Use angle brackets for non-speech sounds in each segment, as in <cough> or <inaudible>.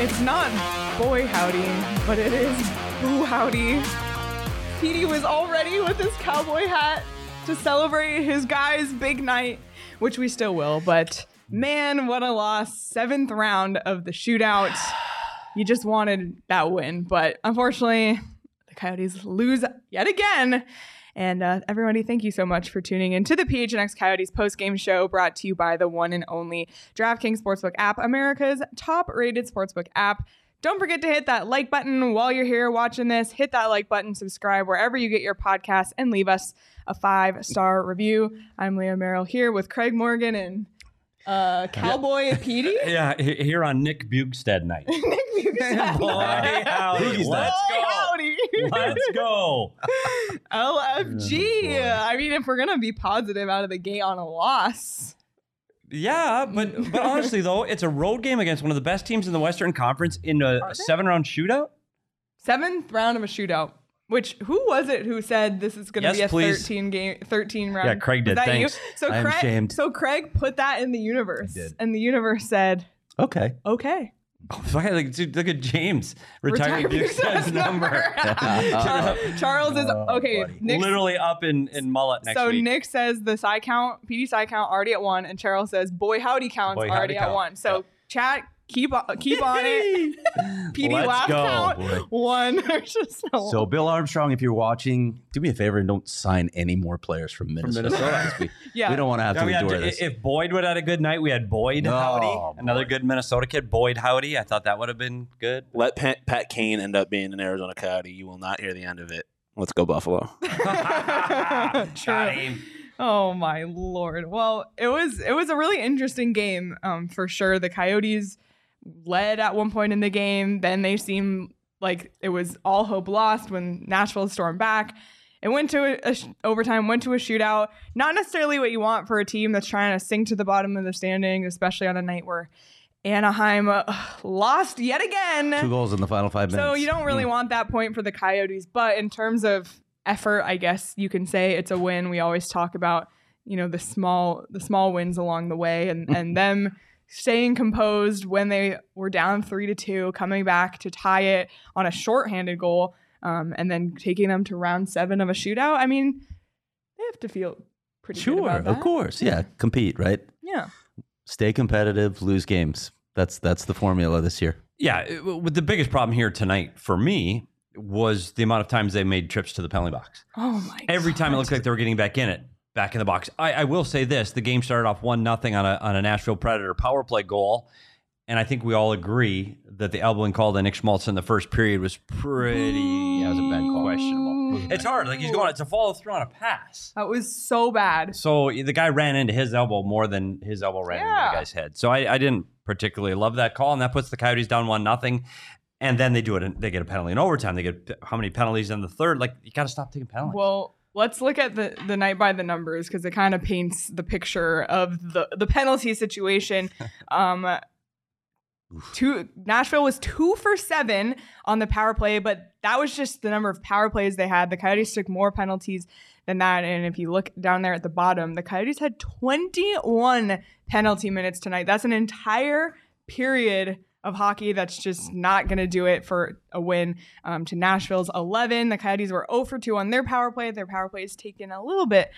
It's not boy howdy, but it is boo howdy. Petey was all ready with his cowboy hat to celebrate his guy's big night, which we still will, but man, what a loss. Seventh round of the shootout. You just wanted that win, but unfortunately, the Coyotes lose yet again. And uh, everybody, thank you so much for tuning in to the PHNX Coyotes post-game show brought to you by the one and only DraftKings Sportsbook app, America's top-rated sportsbook app. Don't forget to hit that like button while you're here watching this. Hit that like button, subscribe wherever you get your podcasts, and leave us a five-star review. I'm Leah Merrill here with Craig Morgan and uh, Cowboy Petey. <laughs> Yeah, here on Nick Bjugstad night. <laughs> Nick Bjugstad. <laughs> Boy, howdy. Let's Boy, go. howdy. Let's go. LFG. I mean, if we're gonna be positive out of the gate on a loss, Yeah, but but honestly though, it's a road game against one of the best teams in the Western Conference in a, a seven round shootout. seventh round of a shootout. Which who was it who said this is going to Yes, be a please. thirteen game, thirteen round? Yeah, Craig did. Thanks. you? So I am Craig, ashamed. so Craig put that in the universe, and the universe said, Okay. "Okay." <laughs> Look at, dude, look at James retiring Retire Bjugstad's Bjugstad's number. Char- <laughs> <laughs> Charles is oh, okay. buddy. Nick's- Literally up in, in mullet next so week. Nick says the side count, PD side count already at one, and Cheryl says boy howdy counts Boy, already howdy at count. one. So chat, keep on, keep on it. <laughs> PD Let's laugh go, count boy. one. <laughs> Just no So, Bill Armstrong, if you're watching, do me a favor and don't sign any more players from Minnesota. Minnesota. <laughs> we, Yeah. we don't want to have Yeah, to we had endure to- this. if Boyd would have had a good night, we had Boyd No, Howdy, another Boyd. good Minnesota kid, Boyd Howdy. I thought that would have been good. Let Pat, Pat Kane end up being an Arizona Coyote. You will not hear the end of it. Let's go Buffalo. Got him. Oh my lord. Well, it was it was a really interesting game, um, for sure. The Coyotes led at one point in the game. Then they seemed like it was all hope lost when Nashville stormed back. It went to a, a sh- overtime, went to a shootout. Not necessarily what you want for a team that's trying to sink to the bottom of the standing, especially on a night where Anaheim uh, lost yet again. Two goals in the final five minutes. So you don't really want that point for the Coyotes, but in terms of effort, I guess you can say it's a win. We always talk about, you know, the small the small wins along the way and and them staying composed when they were down 3 to 2, coming back to tie it on a shorthanded goal, um, and then taking them to round 7 of a shootout. I mean, they have to feel pretty good Sure, about that. of course. Yeah, compete, right? Yeah. Stay competitive, lose games. That's that's the formula this year. Yeah, it- with the biggest problem here tonight for me was the amount of times they made trips to the penalty box. Oh my Every time it looked like they were getting back in it, back in the box. I, I will say this: the game started off one nothing on a on a Nashville Predator power play goal, and I think we all agree that the elbowing call to Nick Schmaltz in the first period was pretty. Yeah, was a bad call. questionable. It's hard. Like he's going. It's a follow through on a pass. That was so bad. So the guy ran into his elbow more than his elbow ran into the guy's head. So I, I didn't particularly love that call, and that puts the Coyotes down one nothing. And then they do it. In, they get a penalty in overtime. They get how many penalties in the third? Like you got to stop taking penalties. Well, let's look at the the night by the numbers because it kind of paints the picture of the the penalty situation. <laughs> Um, two Nashville was two for seven on the power play, but that was just the number of power plays they had. The Coyotes took more penalties than that, and if you look down there at the bottom, the Coyotes had 21 penalty minutes tonight. That's an entire period of hockey that's just not going to do it for a win um, to Nashville's 11. The Coyotes were 0 for 2 on their power play. Their power play has taken a little bit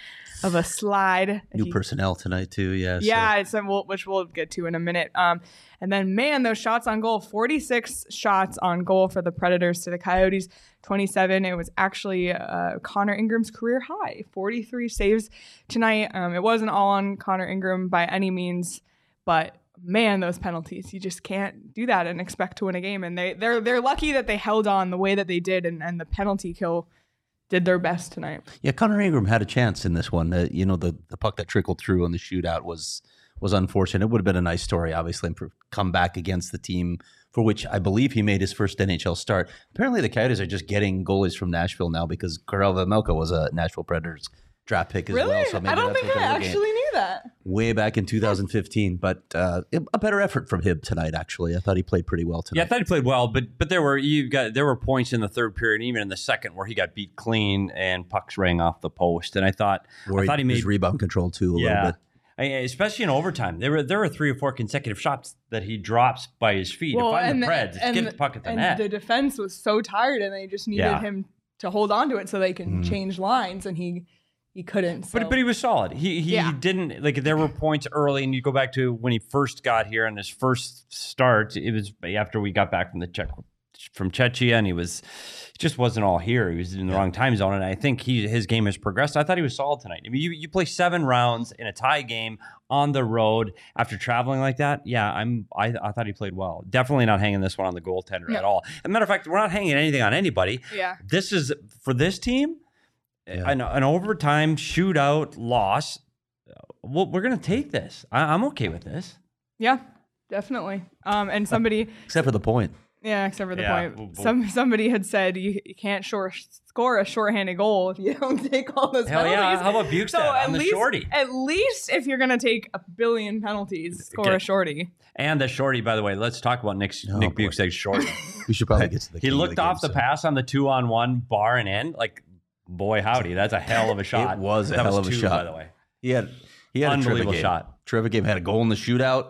of a slide. New you- personnel tonight too. Yeah. so- yeah, it's we'll, which we'll get to in a minute. Um, and then man, those shots on goal, 46 shots on goal for the Predators to the Coyotes, 27. It was actually uh, Connor Ingram's career high, 43 saves tonight. Um, it wasn't all on Connor Ingram by any means, but man, those penalties, you just can't do that and expect to win a game. And they they're they're lucky that they held on the way that they did, and, and the penalty kill did their best tonight. Yeah, Connor Ingram had a chance in this one. Uh, you know, the, the puck that trickled through on the shootout was was unfortunate. It would have been a nice story, obviously, and come back against the team for which I believe he made his first NHL start. Apparently, the Coyotes are just getting goalies from Nashville now because Karel Vejmelka was a Nashville Predators draft pick as Really? well. So maybe I don't think I actually that. way back in 2015, but uh, a better effort from him tonight. Actually, I thought he played pretty well tonight. Yeah, I thought he played well, but but there were you got there were points in the third period, even in the second, where he got beat clean and pucks rang off the post, and I thought Where I thought he made his rebound control too a little bit. I- especially in overtime. There were there were three or four consecutive shots that he drops by his feet to find the Preds, and, get the puck at the and net. the defense was so tired, and they just needed Yeah. him to hold on to it so they can Mhm. change lines, and he he couldn't. So. But but he was solid. He he Yeah. didn't like there were points early, and you go back to when he first got here and his first start. It was after we got back from the Czech from Czechia, and he was he just wasn't all here. He was in the wrong time zone, and I think he his game has progressed. I thought he was solid tonight. I mean, you you play seven rounds in a tie game on the road after traveling like that. Yeah, I'm I, I thought he played well. Definitely not hanging this one on the goaltender No. at all. As a matter of fact, we're not hanging anything on anybody yeah, this is for this team Yeah. an, an overtime shootout loss well, we're gonna take this I, i'm okay with this yeah, definitely. Um, and somebody, Except for the point. yeah, except for the Yeah, point, well, well- some somebody had said you, you can't short, score a shorthanded goal if you don't <laughs> take all those hell penalties. yeah how about Bjugstad So at on the least, shorty at least if you're gonna take a billion penalties, score Okay. a shorty. and the shorty by the way let's talk about nick, Oh, nick boy. Bjugstad's shorty <laughs> We should probably get to the. he king of looked the off game the soon. pass on the two on one bar and end like boy howdy that's a hell of a <laughs> shot It was a that hell was of a two, shot. by the way He had he had a terrific Unbelievable game. shot. Terrific game. Had a goal in the shootout.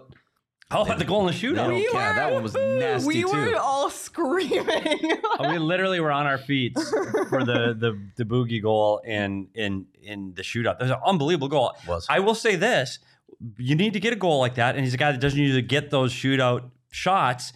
oh the goal in the shootout don't care. That one was nasty, we too. were all screaming. Oh, <laughs> we literally were on our feet for the the the boogie goal in in in the shootout. That was an unbelievable goal. Was. I will say this: you need to get a goal like that, and he's a guy that doesn't usually get those shootout shots.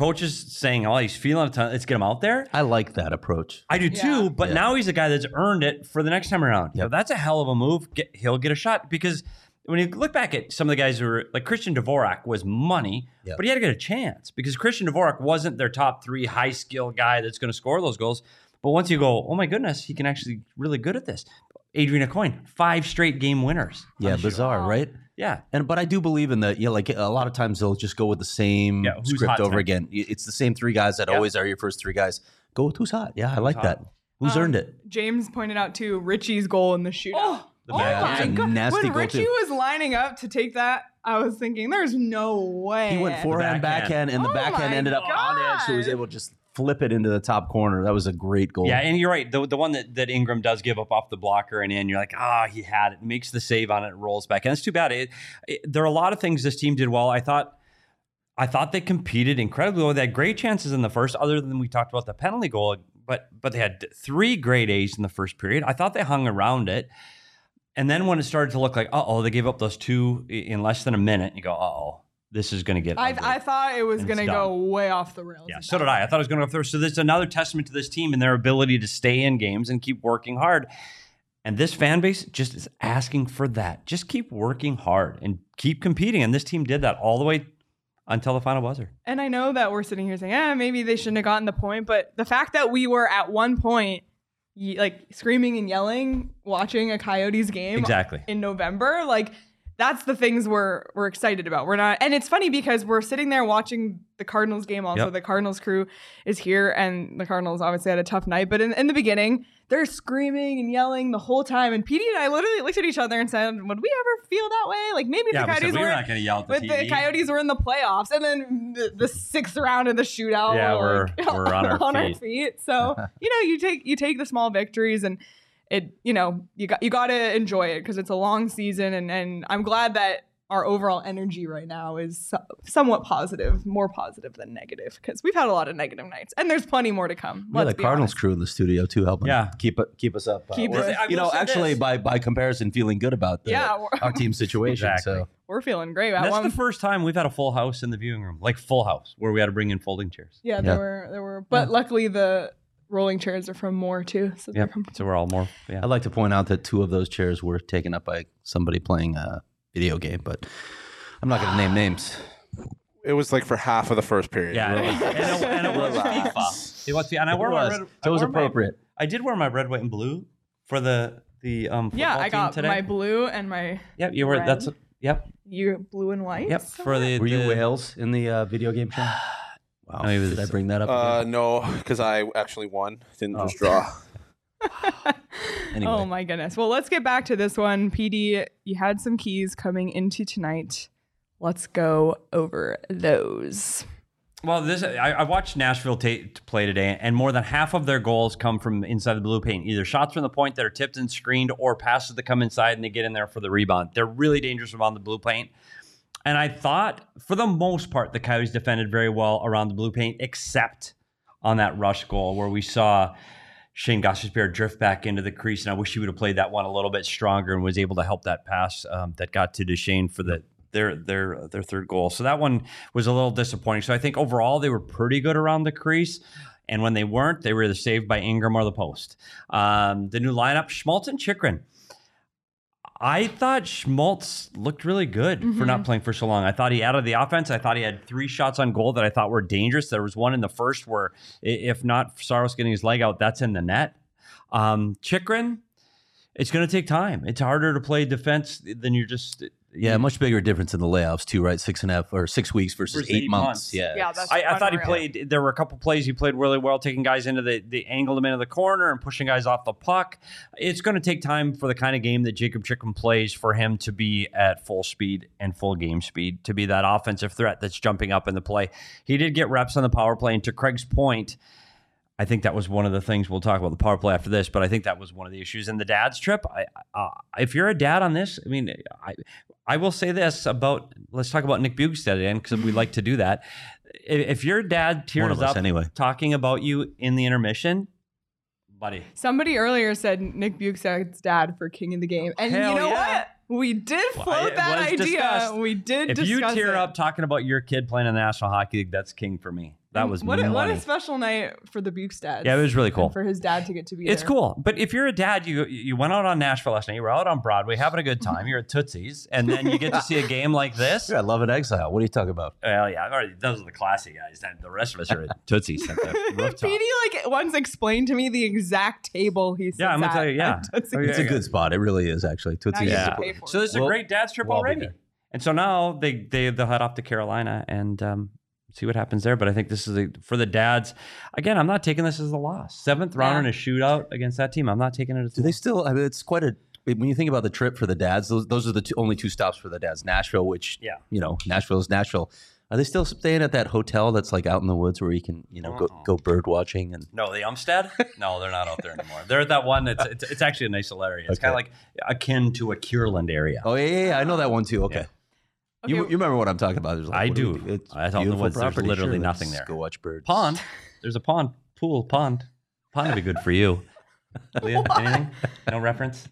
Coach is saying, "Oh, he's feeling a ton. Let's get him out there." I like that approach. I do Yeah. too, but Yeah. now he's a guy that's earned it for the next time around. Yep. So that's a hell of a move. Get, he'll get a shot because when you look back at some of the guys who were like Christian Dvorak was money, Yep. but he had to get a chance because Christian Dvorak wasn't their top three high skill guy that's going to score those goals. But once you go, oh my goodness, he can actually really good at this. Adrian Coin, five straight game winners. Yeah, the shoot. bizarre, right? Yeah, And but I do believe in the yeah, like a lot of times they'll just go with the same Yeah, script over tonight? again. It's the same three guys that Yep. always are your first three guys. Go with who's hot. Yeah, I like hot? that. Who's Um, earned it? James pointed out too Ritchie's goal in the shootout. Oh, The oh my god! nasty when Ritchie too. was lining up to take that, I was thinking, "There's no way." He went forehand, backhand. backhand, and the Oh backhand ended up on edge, so he was able to just flip it into the top corner. That was a great goal. Yeah, and you're right. The, the one that, that Ingram does give up off the blocker and in, you're like, ah, he had it. Makes the save on it, rolls back. And it's too bad. It, it, there are a lot of things this team did well. I thought I thought they competed incredibly well. They had great chances in the first, other than we talked about the penalty goal, but but they had three great A's in the first period. I thought they hung around it. And then when it started to look like, uh oh, they gave up those two in less than a minute, you go, uh oh, this is going to get I. I thought it was gonna go way off the rails. Yeah, so did I. I thought it was going to go through. So this is another testament to this team and their ability to stay in games and keep working hard. And this fan base just is asking for that. Just keep working hard and keep competing. And this team did that all the way until the final buzzer. And I know that we're sitting here saying, "eh, maybe they shouldn't have gotten the point," but the fact that we were at one point, like screaming and yelling, watching a Coyotes game Exactly. in November, like that's the things we're we're excited about. We're not, and it's funny because we're sitting there watching the Cardinals game. Also, Yep. the Cardinals crew is here, and the Cardinals obviously had a tough night. But in, in the beginning, they're screaming and yelling the whole time, and Petey and I literally looked at each other and said, "Would we ever feel that way? Like maybe if the Coyotes were." not going to yell at But the Coyotes were in the playoffs, and then the, the sixth round of the shootout. Yeah, we're, like, we're on <laughs> our feet. So <laughs> you know, you take you take the small victories, and it you know you got you got to enjoy it because it's a long season, and and I'm glad that our overall energy right now is so, somewhat positive, more positive than negative, because we've had a lot of negative nights, and there's plenty more to come. Yeah, let's the be Cardinals honest. crew in the studio too, helping Yeah. keep it keep us up. Uh, Keep we're- us- I you know, actually this. by by comparison, feeling good about the, Yeah, our team situation. Exactly. So We're feeling great. At That's one, the first time we've had a full house in the viewing room, like full house, where we had to bring in folding chairs. yeah, Yeah. there were there were, but luckily the rolling chairs are from more too, so Yep. So we're all more. Yeah. I'd like to point out that two of those chairs were taken up by somebody playing a video game, but I'm not going to name names. It was like for half of the first period. Yeah, and it, and it was FIFA. It was, and I It wore my red, So it was I wore my- appropriate. I did wear my red, white, and blue for the the um. Yeah, football I team got today. my blue and my Yep, you were. red. That's yep, you blue and white. yep. For the Were you the- whales in the uh, video game show? <sighs> <sighs> Wow. No, he was- Did I bring that up? Uh, again? no, because I actually won. Didn't Oh. just draw. <laughs> <laughs> Anyway. Oh my goodness. Well, let's get back to this one. PD, you had some keys coming into tonight. Let's go over those. Well, this I, I watched Nashville ta play today, and more than half of their goals come from inside the blue paint. Either shots from the point that are tipped and screened, or passes that come inside and they get in there for the rebound. They're really dangerous around the blue paint. And I thought, for the most part, the Coyotes defended very well around the blue paint, except on that rush goal where we saw Shane Gostisbehere drift back into the crease. And I wish he would have played that one a little bit stronger and was able to help that pass um, that got to Duchene for the their their their third goal. So that one was a little disappointing. So I think overall they were pretty good around the crease. And when they weren't, they were either saved by Ingram or the post. Um, the new lineup: Schmaltz and Chychrun. I thought Schmaltz looked really good for not playing for so long. I thought he added the offense. I thought he had three shots on goal that I thought were dangerous. There was one in the first where, if not Saros getting his leg out, that's in the net. Um, Chychrun, it's going to take time. It's harder to play defense than you're just. Yeah, much bigger difference in the layoffs too, right? Six and a half or six weeks versus, Versus eight, eight months. months. Yeah, Yeah, that's- I, I thought he played. There were a couple plays he played really well, taking guys into the the angled them into the corner and pushing guys off the puck. It's going to take time for the kind of game that Jakob Chychrun plays for him to be at full speed and full game speed to be that offensive threat that's jumping up in the play. He did get reps on the power play, and to Craig's point. I think that was one of the things we'll talk about the power play after this, but I think that was one of the issues in the dad's trip. I, uh, if you're a dad on this, I mean, I, I will say this about let's talk about Nick Bjugstad again because we like to do that. If, if your dad tears us up anyway. talking about you in the intermission, buddy, Somebody earlier said Nick Bjugstad's dad for king of the game. And Hell you know yeah. what? We did float it that idea. discussed. We did if discuss you tear it. up talking about your kid playing in the National Hockey League, that's king for me. That was what a, what a special night for the Bjugstads. Yeah, it was really and cool. for his dad to get to be It's there. cool, but if you're a dad, you you went out on Nashville last night. You were out on Broadway having a good time. You're at Tootsie's, and then you get to see a <laughs> game like this. Yeah, love an exile. What are you talking about? Well, yeah, I've already, those are the classy guys. Then The rest of us are at <laughs> Tootsie's at the rooftop. <laughs> Petey like once explained to me the exact table he sits Yeah, I'm gonna tell you, yeah. at Tootsie's. It's a yeah. good spot. It really is actually. Tootsie's you is Yeah. to pay for So this is Well, a great dad's trip we'll already. And so now they they they'll head off to Carolina and um, see what happens there. But I think this is a, for the dads. Again, I'm not taking this as a loss. Seventh round Yeah. in a shootout against that team. I'm not taking it as. Do they still? I mean, it's quite a. When you think about the trip for the dads, those those are the two, only two stops for the dads. Nashville, which Yeah. you know, Nashville is Nashville. Are they still staying at that hotel that's like out in the woods where you can, you know, go Uh-uh. go bird watching and No, the Umstead? <laughs> No, they're not out there anymore. They're at that one. It's it's, it's actually a nice little area. It's Okay. kind of like akin to a Cureland area. Oh yeah, yeah, yeah, I know that one too. Okay. Yeah. Okay. You, you remember what I'm talking about? There's I what do. we It's I thought in the beautiful woods there's literally Sure, nothing there. Go watch birds. Pond. <laughs> There's a pond. Pool. Pond. Pond would be good for you. Leah, <laughs> anything? No reference?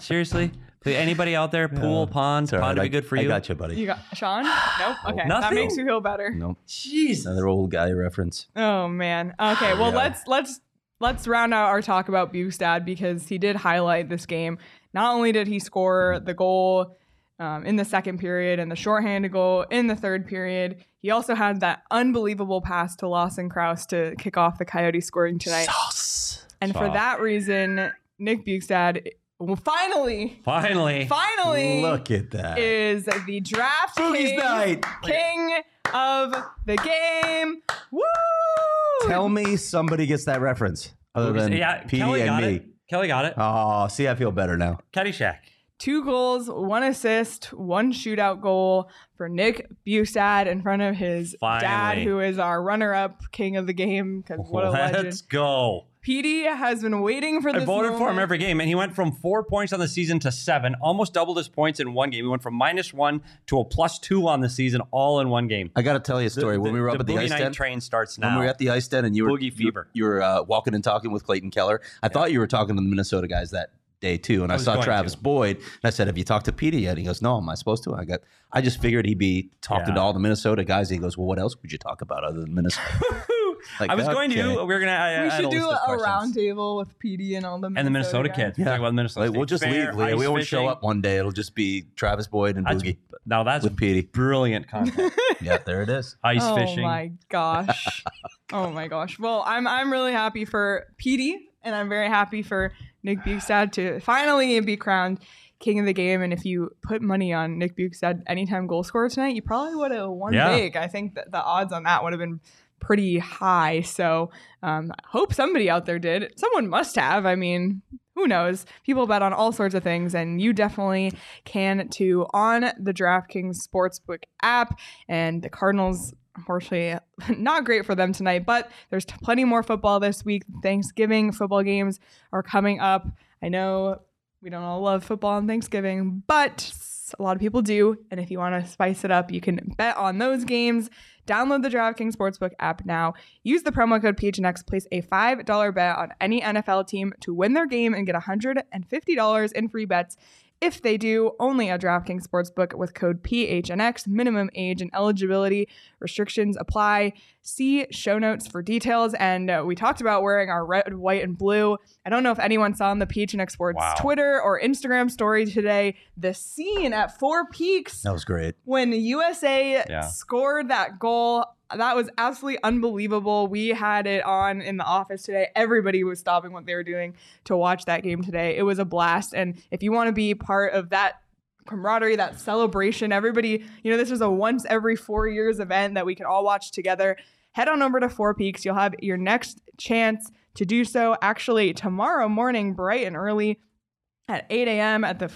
Seriously? Anybody out there? Pool, pond, It's pond right. would be good for you. I you. got you, buddy. You got Sean? Nope. Okay. That Nothing? makes you feel better. no, Jeez. another old guy reference. Oh man. Okay, well Yeah. let's let's let's round out our talk about Bjugstad because he did highlight this game. Not only did he score the goal um, in the second period and the shorthanded goal in the third period, he also had that unbelievable pass to Lawson Crouse to kick off the Coyote scoring tonight. Sauce. And for that reason, Nick Bjugstad will finally, Finally. finally Look at that. is the draft Boogie's king, night. king of the game. Woo! Tell me somebody gets that reference other than yeah, PD Kelly and got me. it. Kelly got it. Oh, see, I feel better now. Caddyshack. Two goals, one assist, one shootout goal for Nick Bjugstad in front of his dad, who is our runner-up king of the game. Because what a legend! Let's go. PD has been waiting for this. I this. voted for him every game, and he went from four points on the season to seven, almost doubled his points in one game. He went from minus one to a plus two on the season, all in one game. I got to tell you a story. when we were up at the Boogie ice night den, train starts now. when we were at the ice den, and you were Boogie fever. you, you were uh, walking and talking with Clayton Keller. I thought you were talking to the Minnesota guys that day too, and I, was saw Travis to. Boyd, and I said, "Have you talked to Petey yet?" He goes, "No, am I supposed to?" I got. I just figured he'd be talking to all the Minnesota guys. He goes, "Well, what else would you talk about other than Minnesota?" <laughs> Like, I was going to. We are gonna. I, We I should do a roundtable with PD and all the and the Minnesota guys. kids. We talk about the Minnesota. Like, we'll just Fair, leave, Leah. We won't show up one day. It'll just be Travis Boyd and That's, Boogie now that's with Petey. brilliant content. <laughs> yeah, there it is. Ice oh fishing. Oh my gosh. <laughs> oh my gosh. Well, I'm I'm really happy for PD and I'm very happy for Nick Bjugstad to finally be crowned king of the game. And if you put money on Nick Bjugstad anytime goal scorer tonight, you probably would have won Yeah. big. I think that the odds on that would have been pretty high. So um, I hope somebody out there did. Someone must have. I mean, who knows? People bet on all sorts of things, and you definitely can too on the DraftKings Sportsbook app. And the Cardinals, unfortunately, <laughs> not great for them tonight, but there's t- plenty more football this week. Thanksgiving football games are coming up. I know we don't all love football on Thanksgiving, but a lot of people do. And if you want to spice it up, you can bet on those games. Download the DraftKings Sportsbook app now. Use the promo code PHNX. Place a $5 bet on any NFL team to win their game and get $150 in free bets. If they do, only at DraftKings Sportsbook with code PHNX. Minimum age and eligibility restrictions apply. See show notes for details. And uh, we talked about wearing our red, white, and blue. I don't know if anyone saw on the PHNX Sports Wow. Twitter or Instagram story today the scene at Four Peaks That was great. when USA Yeah. scored that goal. That was absolutely unbelievable. We had it on in the office today. Everybody was stopping what they were doing to watch that game today. It was a blast. And if you want to be part of that camaraderie, that celebration, everybody, you know, this is a once every four years event that we can all watch together. Head on over to Four Peaks. You'll have your next chance to do so actually tomorrow morning, bright and early at 8 a.m. at the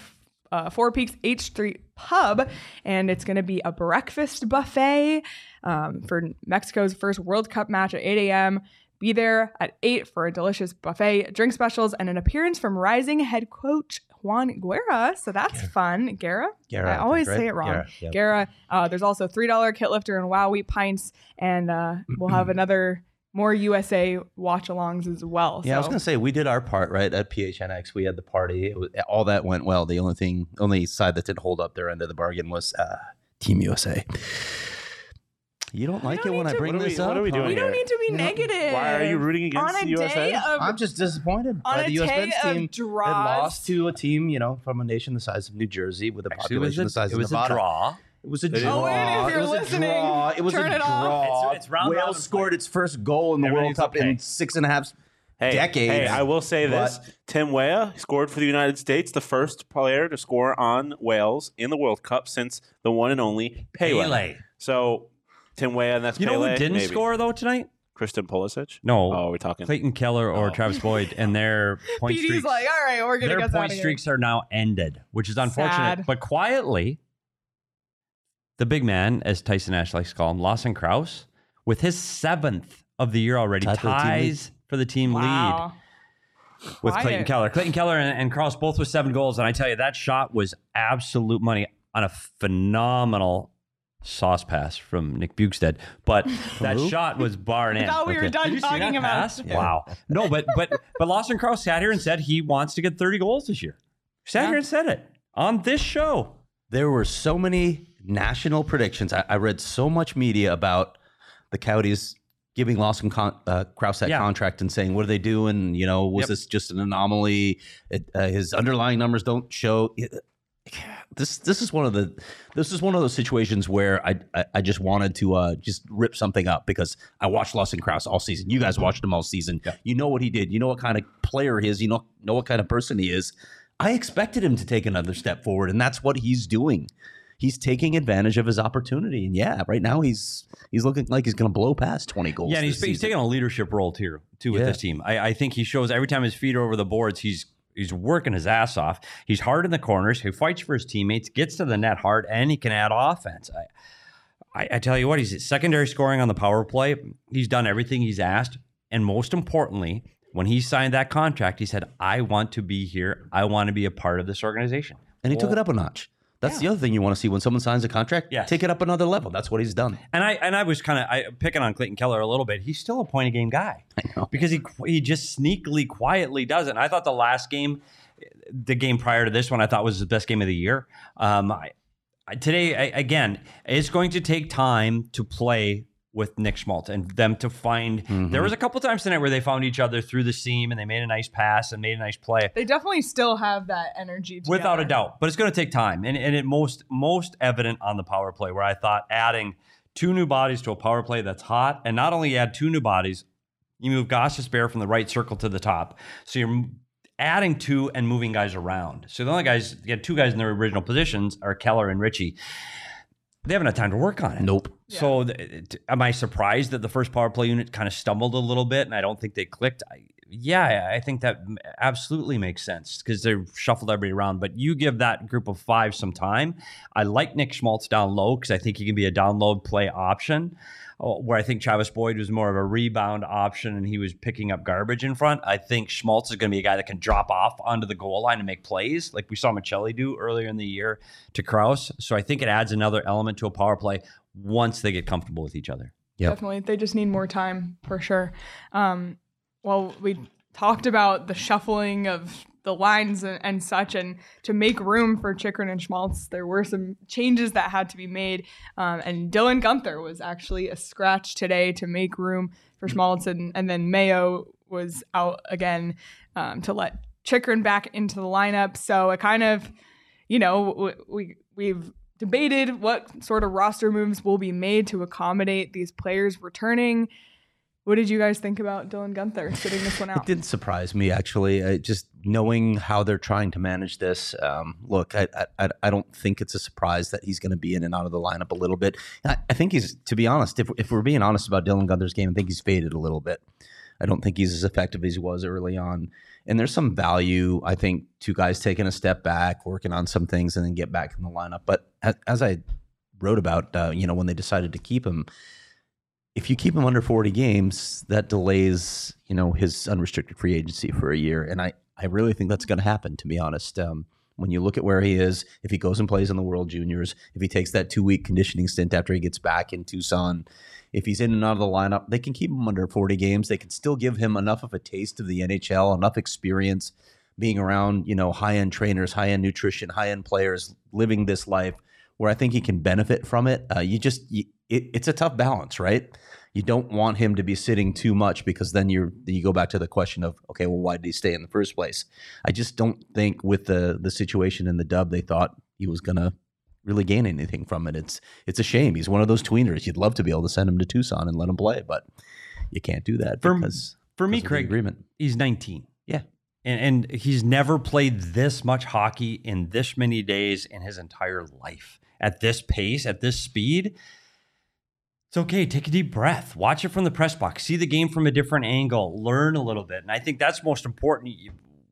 uh, Four Peaks H Street Pub, and it's going to be a breakfast buffet um, for Mexico's first World Cup match at 8 a.m. Be there at 8 for a delicious buffet, drink specials, and an appearance from rising head coach Juan Guerra. So that's fun. Guerra? Guerra, I always right? say it wrong. Guerra, yep. Guerra. Uh, there's also $3 Kilt Lifter and wow wheat pints, and uh, we'll have <clears throat> another more USA watch alongs as well. Yeah, I was gonna say we did our part right at PHNX. We had the party. It was, all that went well. The only thing, only side that didn't hold up their end of the bargain was uh, Team USA. You don't like don't it when need I to- bring What are we- this what are we huh? doing we don't here? need to be You know, negative. Why are you rooting against on a the USA? day of I'm just disappointed on by a the U.S. day men's of team. draws. It lost to a team, you know, from a nation the size of New Jersey with a Actually, it was population a, the size it of was a Nevada. draw. It was a They didn't- oh, draw. Owen, if you're it was listening, a draw. It was turn a it off. draw. It's- it's round robin Wales scored its first goal in the World Cup okay. in six and a half Hey, decades. Hey, I will say this: Tim Weah scored for the United States, the first player to score on Wales in the World Cup since the one and only Pele. Pele. So Tim Weah, and that's You know Pele, who didn't maybe. score though tonight? Christian Pulisic. No. Oh, we're talking. Clayton Keller or Oh. Travis Boyd, and their <laughs> point PD's streaks. like, all right, we're gonna their get point out of here. streaks are now ended, which is unfortunate. Sad. But quietly, the big man, as Tyson Nash likes to call him, Lawson Crouse, with his seventh of the year already, Tied for the team lead. ties for the team lead Wow. with Quiet. Clayton Keller. Clayton Keller and, and Crouse both with seven goals, and I tell you that shot was absolute money on a phenomenal sauce pass from Nick Bjugstad. But that shot was bar and I thought we were done Did talking about. pass? Wow. No, but but but Lawson Crouse sat here and said he wants to get 30 goals this year. Sat Yeah. here and said it on this show. There were so many national predictions. I, I read so much media about the Coyotes giving Lawson con- uh, Crouse that Yeah. contract and saying, "What are they doing? You know, was Yep. this just an anomaly? It, uh, his underlying numbers don't show." It- this this is one of the this is one of those situations where I I, I just wanted to uh, just rip something up because I watched Lawson Crouse all season. You guys watched him all season. You know what he did. You know what kind of player he is. You know know what kind of person he is. I expected him to take another step forward, and that's what he's doing. He's taking advantage of his opportunity, and yeah, right now he's he's looking like he's going to blow past twenty goals. Yeah, and he's, he's taking a leadership role too, too with Yeah. this team. I, I think he shows every time his feet are over the boards, he's he's working his ass off. He's hard in the corners. He fights for his teammates, gets to the net hard, and he can add offense. I, I, I tell you what, he's secondary scoring on the power play. He's done everything he's asked, and most importantly, when he signed that contract, he said, "I want to be here. I want to be a part of this organization." and he took it up a notch. That's the other thing you want to see when someone signs a contract. Yes. take it up another level. That's what he's done. And I and I was kind of picking on Clayton Keller a little bit. He's still a point a game guy <laughs> I know. because he he just sneakily, quietly does it. And I thought the last game, the game prior to this one, I thought was the best game of the year. Um, I, I, today I, again, it's going to take time to play with Nick Schmaltz and them to find. There mm-hmm. was a couple times tonight where they found each other through the seam and they made a nice pass and made a nice play. They definitely still have that energy. Together. Without a doubt, but it's going to take time, and and it most most evident on the power play where I thought adding two new bodies to a power play that's hot, and not only add two new bodies, You move Gostisbehere from the right circle to the top. So you're adding two and moving guys around. So the only guys, you had two guys in their original positions are Keller and Ritchie. They haven't had time to work on it. Nope. So, th- it- am I surprised that the first power play unit kind of stumbled a little bit and I don't think they clicked? I, yeah, I think that absolutely makes sense because they shuffled everybody around. But you give that group of five some time. I like Nick Schmaltz down low because I think he can be a down low play option. Uh, Where I think Travis Boyd was more of a rebound option and he was picking up garbage in front. I think Schmaltz is going to be a guy that can drop off onto the goal line and make plays like we saw Maccelli do earlier in the year to Crouse. So I think it adds another element to a power play once they get comfortable with each other. Yep. Definitely. They just need more time for sure. Um, well, we talked about the shuffling of the lines and, and such, and to make room for Chychrun and Schmaltz, there were some changes that had to be made. Um, and Dylan Guenther was actually a scratch today to make room for Schmaltz, and, and then Mayo was out again um, to let Chychrun back into the lineup. So it kind of, you know, we we've debated what sort of roster moves will be made to accommodate these players returning. What did you guys think about Dylan Guenther sitting this one out? It didn't surprise me actually. Uh, just knowing how they're trying to manage this. Um, look, I, I I don't think it's a surprise that he's going to be in and out of the lineup a little bit. I, I think he's, to be honest, if if we're being honest about Dylan Guenther's game, I think he's faded a little bit. I don't think he's as effective as he was early on. And there's some value, I think, to guys taking a step back, working on some things, and then get back in the lineup. But as, as I wrote about, uh, you know, when they decided to keep him, if you keep him under 40 games, that delays, you know, his unrestricted free agency for a year. And I, I really think that's going to happen, to be honest. Um, when you look at where he is, if he goes and plays in the World Juniors, if he takes that two week conditioning stint after he gets back in Tucson, if he's in and out of the lineup, they can keep him under 40 games. They can still give him enough of a taste of the NHL, enough experience being around, you know, high end trainers, high end nutrition, high end players living this life where I think he can benefit from it. Uh, you just, you, it, it's a tough balance, right? You don't want him to be sitting too much because then you're you go back to the question of okay, well, why did he stay in the first place? I just don't think with the the situation in the dub, they thought he was gonna really gain anything from it. It's it's a shame. He's one of those tweeners. You'd love to be able to send him to Tucson and let him play, but you can't do that For- because For me, because Craig, agreement. he's 19. Yeah. And, and he's never played this much hockey in this many days in his entire life. At this pace, at this speed, it's okay. Take a deep breath. Watch it from the press box. See the game from a different angle. Learn a little bit. And I think that's most important.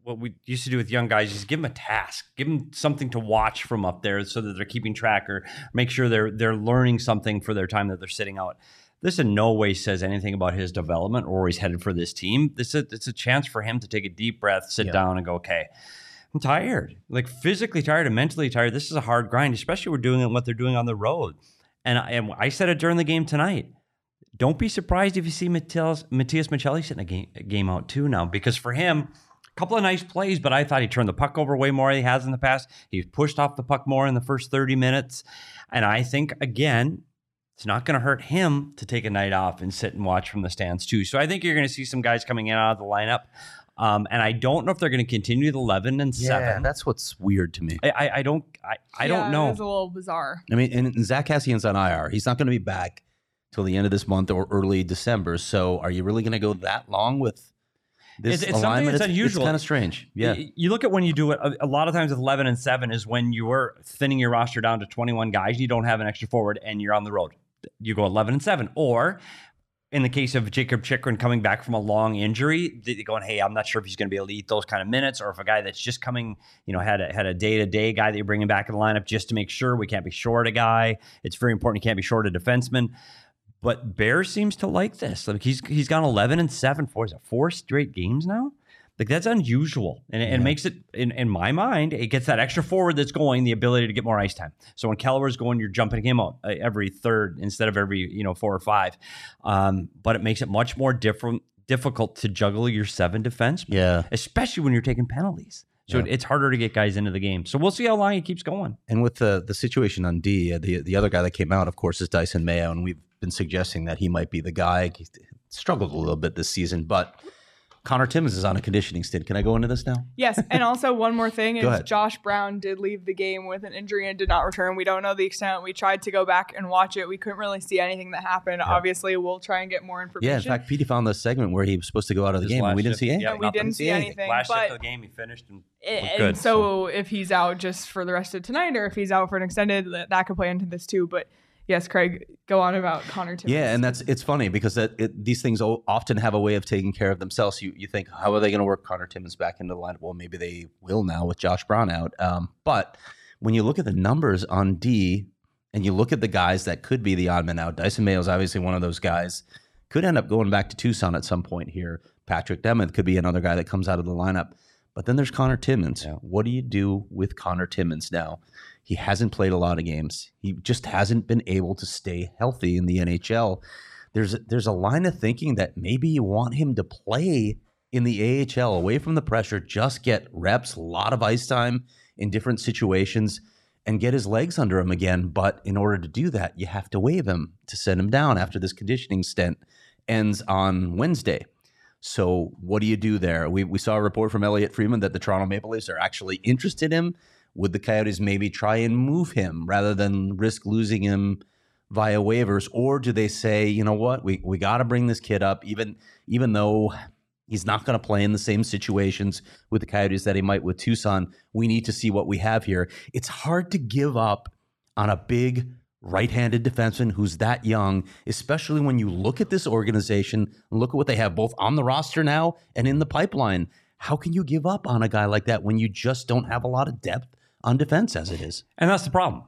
What we used to do with young guys is give them a task, give them something to watch from up there, so that they're keeping track or make sure they're they're learning something for their time that they're sitting out. This in no way says anything about his development or where he's headed for this team. This is it's a chance for him to take a deep breath, sit Yeah. down, and go, okay. I'm tired, like physically tired and mentally tired. This is a hard grind, especially we're doing it what they're doing on the road. And I, and I said it during the game tonight. Don't be surprised if you see Matthias, Matthias Maccelli sitting a game, a game out too now, because for him, a couple of nice plays, but I thought he turned the puck over way more than he has in the past. He pushed off the puck more in the first 30 minutes. And I think, again, it's not going to hurt him to take a night off and sit and watch from the stands too. So I think you're going to see some guys coming in out of the lineup. Um, and I don't know if they're going to continue the 11 and 7. that's what's weird to me. I, I, I don't I, I Yeah, don't know. It's a little bizarre. I mean, and, and Zach Kassian's on IR. He's not going to be back till the end of this month or early December. So, are you really going to go that long with this It's- it's something alignment? that's unusual. It's kind of strange. Yeah. You look at when you do it, a, a lot of times with 11 and 7 is when you're thinning your roster down to 21 guys, you don't have an extra forward, and you're on the road. You go 11 and 7. Or in the case of Jakob Chychrun coming back from a long injury, going, hey, I'm not sure if he's going to be able to eat those kind of minutes, or if a guy that's just coming, you know, had a, had a day to day guy that you're bringing back in the lineup just to make sure we can't be short a guy. It's very important you can't be short a defenseman. But Bear seems to like this. Like he's he's gone 11 and 7 for is it four straight games now? Like that's unusual, and it, it makes it in, in my mind. It gets that extra forward that's going the ability to get more ice time. So when Keller is going, you're jumping him out uh, every third instead of every you know four or five. Um, but it makes it much more different difficult to juggle your seven defense, Yeah. especially when you're taking penalties. So Yeah. it's harder to get guys into the game. So we'll see how long he keeps going. And with the the situation on D, uh, the the other guy that came out, of course, is Dysin Mayo, and we've been suggesting that he might be the guy. He struggled a little bit this season, but Connor Timmins is on a conditioning stint. Can I go into this now? Yes, and also <laughs> one more thing is. Josh Brown did leave the game with an injury and did not return. We don't know the extent. We tried to go back and watch it. We couldn't really see anything that happened. Obviously, we'll try and get more information. Yeah, in fact, Petey found the segment where he was supposed to go out of the His game, and we didn't shift- see anything. yeah, we didn't see anything. Last but shift of the game, he finished and And good. so, if he's out just for the rest of tonight, or if he's out for an extended, that, that could play into this too. But yes, Craig, go on about Connor Timmins. Yeah, and that's it's funny because that, it, these things often have a way of taking care of themselves. You you think how are they going to work Connor Timmins back into the lineup? Well, maybe they will now with Josh Brown out. Um, but when you look at the numbers on D and you look at the guys that could be the odd man out, Dysin Mayo is obviously one of those guys. Could end up going back to Tucson at some point here. Patrick Nemeth could be another guy that comes out of the lineup. But then there's Connor Timmins. What do you do with Connor Timmins now? He hasn't played a lot of games. He just hasn't been able to stay healthy in the NHL. There's there's a line of thinking that maybe you want him to play in the AHL away from the pressure, just get reps, a lot of ice time in different situations and get his legs under him again. But in order to do that, you have to waive him to send him down after this conditioning stint ends on Wednesday. So what do you do there? We, we saw a report from Elliotte Friedman that the Toronto Maple Leafs are actually interested in him. Would the Coyotes maybe try and move him rather than risk losing him via waivers? Or do they say, you know what, we, we got to bring this kid up, even even though he's not going to play in the same situations with the Coyotes that he might with Tucson. We need to see what we have here. It's hard to give up on a big right-handed defenseman who's that young, especially when you look at this organization and look at what they have both on the roster now and in the pipeline. How can you give up on a guy like that when you just don't have a lot of depth on defense as it is? And that's the problem,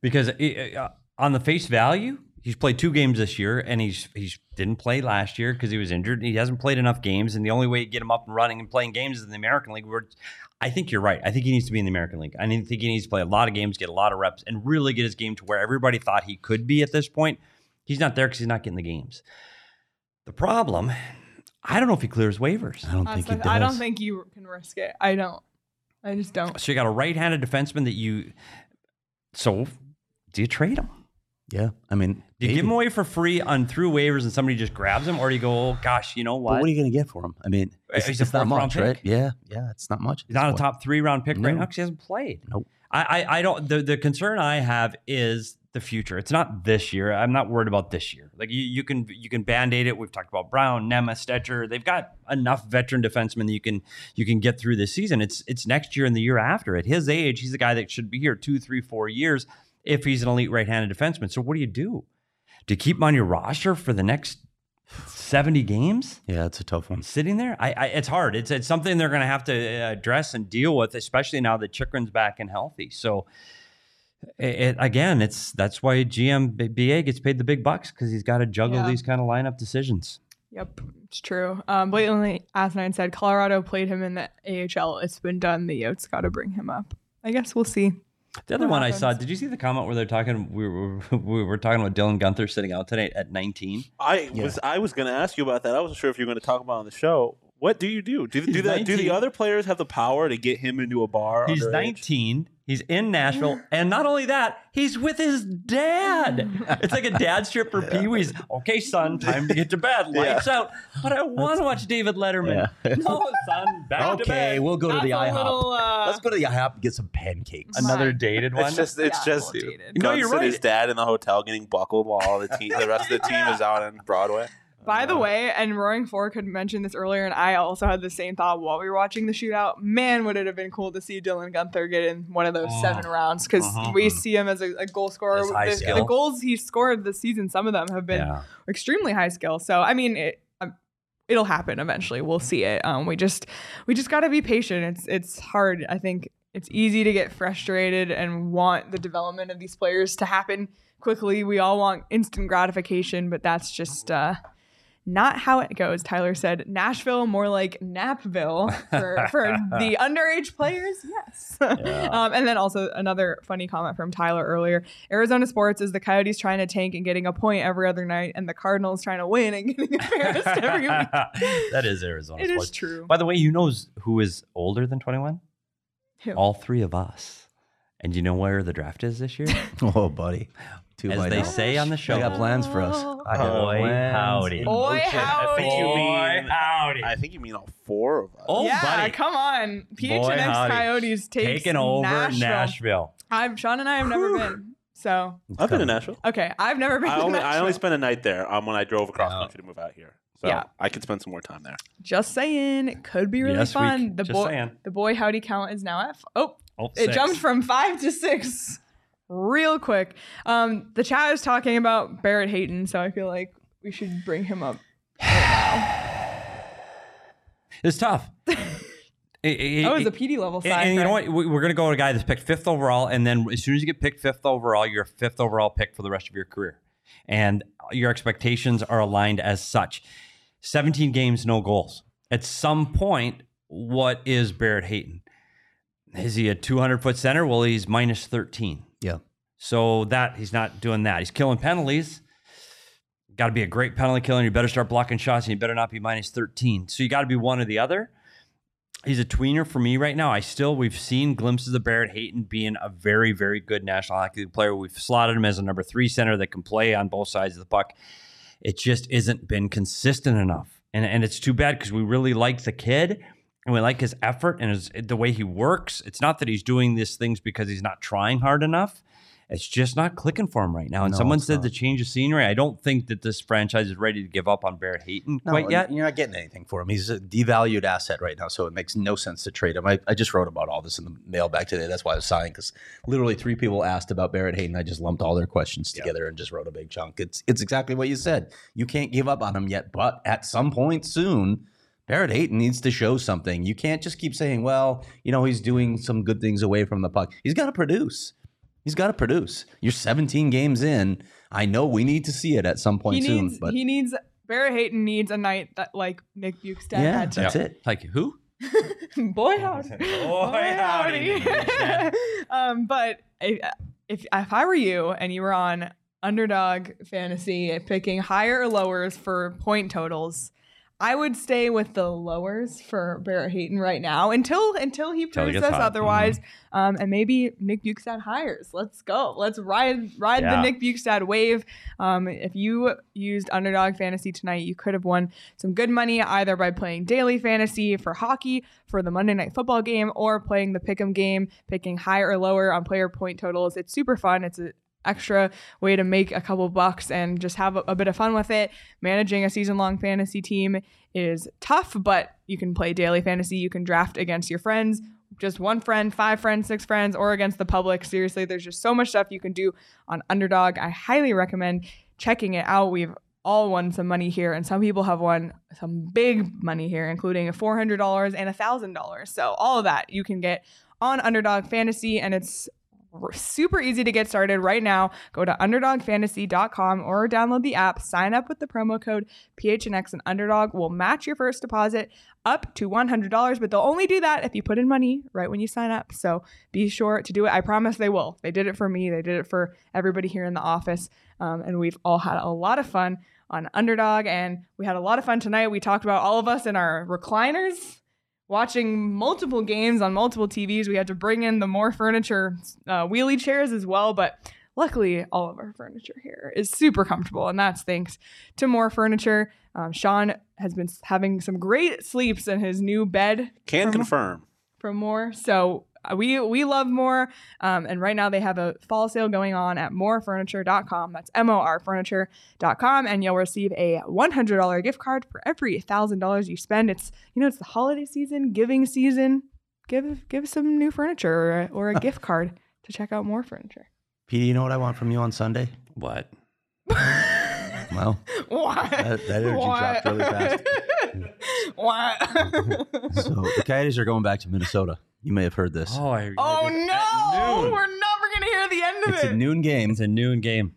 because it, uh, on the face value, he's played two games this year, and he's he's didn't play last year because he was injured. He hasn't played enough games, and the only way to get him up and running and playing games is in the American League. Where I think you're right. I think he needs to be in the American League. I think he needs to play a lot of games, get a lot of reps, and really get his game to where everybody thought he could be at this point. He's not there because he's not getting the games. The problem, I don't know if he clears waivers. I don't think he does. I don't think you can risk it. I don't. I just don't. So you got a right-handed defenseman that you. So, do you trade him? Yeah, I mean, Do you maybe. give him away for free on through waivers and somebody just grabs him, or do you go, oh, gosh, you know But what? what are you going to get for him? I mean, uh, it's, He's a it's not fourth round much, right? Yeah, yeah, it's not much. He's not a top three round pick right now because he hasn't played. Nope. I, I, I don't. The, the concern I have is the future. It's not this year. I'm not worried about this year. Like you, you can you can band aid it. We've talked about Brown, Nema, Stecher. They've got enough veteran defensemen that you can you can get through this season. It's it's next year and the year after. At his age, he's a guy that should be here two, three, four years if he's an elite right-handed defenseman. So what do you do? Do you keep him on your roster for the next 70 games? Yeah, it's a tough one. sitting there. I, I it's hard. It's it's something they're going to have to uh, address and deal with, especially now that Chychrun's back and healthy. So, it, it- again, it's that's why GMBA gets paid the big bucks because he's got to juggle Yeah. these kind of lineup decisions. Yep, it's true. Um, blatantly, Asinine said Colorado played him in the AHL. It's been done. The Yotes got to bring him up. I guess we'll see. The other What one I saw. Did you see the comment where they're talking? We were <laughs> we were talking about Dylan Guenther sitting out today at 19. I Yeah. was I was going to ask you about that. I wasn't sure if you were going to talk about it on the show. What do you do? Do, do, He's that, do the other players have the power to get him into a bar? He's underage? 19. He's in Nashville, and not only that, he's with his dad. <laughs> It's like a dad strip for Pee Wee's. Okay, son, time to get to bed. <laughs> Lights out. But I want to watch David Letterman. <laughs> No, son, back to Okay, bed. we'll go to the IHOP. little, uh, Let's go to the IHOP and get some pancakes. Another dated one. It's just it's Yeah, just a little dated. No, you're and right. His dad in the hotel getting buckled while all the team, the rest of the team is out on Broadway. By the way, and Roaring Fork had mentioned this earlier, and I also had the same thought while we were watching the shootout. Man, would it have been cool to see Dylan Guenther get in one of those Oh. seven rounds because Uh-huh. we see him as a, a goal scorer. The, the goals he scored this season, some of them have been yeah. extremely high skill. So I mean, it, um, it'll happen eventually. We'll see it. Um, we just we just got to be patient. It's it's hard. I think it's easy to get frustrated and want the development of these players to happen quickly. We all want instant gratification, but that's just uh, not how it goes. Tyler said Nashville more like Napville for, for the <laughs> underage players. Yes. um, and then also another funny comment from Tyler earlier. Arizona sports is the Coyotes trying to tank and getting a point every other night, and the Cardinals trying to win and getting embarrassed <laughs> every week. that is Arizona It sports. is true. By the way, you know who is older than 21? Who? All three of us. And you know where the draft is this year? <laughs> Oh, buddy. Too. as they now. say on the show. They got plans for us. I got Boy, plans howdy. in Boy, motion. howdy. I think you mean. howdy. I think you mean all four of us. Oh, yeah, buddy. come on. PHNX Boy, howdy. Coyotes takes Taking over Nashville. Nashville. I've Sean and I have never been. So I've been to Nashville. okay, I've never been. I to only I only spent a night there um, when I drove across Yeah. country to move out here. So Yeah. I could spend some more time there. Just saying, it could be really Yes, fun. c- the just boy, saying. the boy howdy count is now at. F- oh, Oh, it six. jumped from five to six, real quick. Um, the chat is talking about Barrett Hayton, so I feel like we should bring him up. <sighs> It's tough. <laughs> It- it- That was a PD level And, side. and you know what? We- We're going to go to a guy that's picked fifth overall, and then as soon as you get picked fifth overall, you're a fifth overall pick for the rest of your career, and your expectations are aligned as such. 17 games, no goals. At some point, what is Barrett Hayton? Is he a 200 foot center? Well, he's minus 13. Yeah. So that he's not doing that. He's killing penalties. Got to be a great penalty killer, you better start blocking shots, and you better not be minus 13. So you got to be one or the other. He's a tweener for me right now. I still, we've seen glimpses of Barrett Hayton being a very, very good National Hockey League player. We've slotted him as a number three center that can play on both sides of the puck. It just isn't been consistent enough. And, and it's too bad because we really like the kid and we like his effort and his, the way he works. It's not that he's doing these things because he's not trying hard enough. It's just not clicking for him right now. And No, someone said not. the change of scenery. I don't think that this franchise is ready to give up on Barrett Hayton No, quite yet. You're not getting anything for him. He's a devalued asset right now, so it makes no sense to trade him. I, I just wrote about all this in the mailbag today. That's why I was sighing because literally three people asked about Barrett Hayton. I just lumped all their questions together and just wrote a big chunk. It's it's exactly what you said. You can't give up on him yet, but at some point soon, Barrett Hayton needs to show something. You can't just keep saying, "Well, you know, he's doing some good things away from the puck." He's got to produce. He's got to produce. You're 17 games in. I know we need to see it at some point he soon, needs. but he needs. Barrett Hayton needs a night that like Nick Bjugstad yeah, had to. that's it. Like who? <laughs> Boy howdy. <laughs> Boy, howdy. <laughs> um, but if, if if I were you and you were on underdog fantasy picking higher or lowers for point totals, I would stay with the lowers for Barrett Hayton right now until until he proves us hot. otherwise. Um, and maybe Nick Bjugstad hires. Let's go. Let's ride ride the Nick Bjugstad wave. Um, if you used underdog fantasy tonight, you could have won some good money either by playing daily fantasy for hockey for the Monday night football game or playing the pick'em game, picking higher or lower on player point totals. It's super fun. It's a extra way to make a couple bucks and just have a, a bit of fun with it. Managing a season long fantasy team is tough, but you can play daily fantasy. You can draft against your friends, just one friend, five friends, six friends, or against the public. Seriously, there's just so much stuff you can do on Underdog. I highly recommend checking it out. We've all won some money here, and some people have won some big money here, including $400 and $1,000. So, all of that you can get on Underdog Fantasy, and it's super easy to get started right now. Go to underdogfantasy.com or download the app, sign up with the promo code PHNX, and Underdog will match your first deposit up to $100, but they'll only do that if you put in money right when you sign up. So be sure to do it. I promise they will. They did it for me, they did it for everybody here in the office, um, and we've all had a lot of fun on Underdog, and we had a lot of fun tonight. We talked about all of us in our recliners watching multiple games on multiple TVs. We had to bring in the more furniture uh, wheelie chairs as well, but luckily all of our furniture here is super comfortable, and that's thanks to more furniture. Um, Sean has been having some great sleeps in his new bed Can From- confirm. from more. So we we love more. Um, and right now they have a fall sale going on at morefurniture.com. That's M O R furniture.com. And you'll receive a $100 gift card for every $1,000 you spend. It's, you know, it's the holiday season, giving season. Give give some new furniture or a, or a <laughs> gift card to check out more furniture. Pete, you know what I want from you on Sunday? What? <laughs> Well, What? that, that energy dropped really fast. <laughs> what? So the Coyotes are going back to Minnesota. You may have heard this. Oh, I, oh no! We're never gonna hear the end of it's it. It's a noon game. It's a noon game.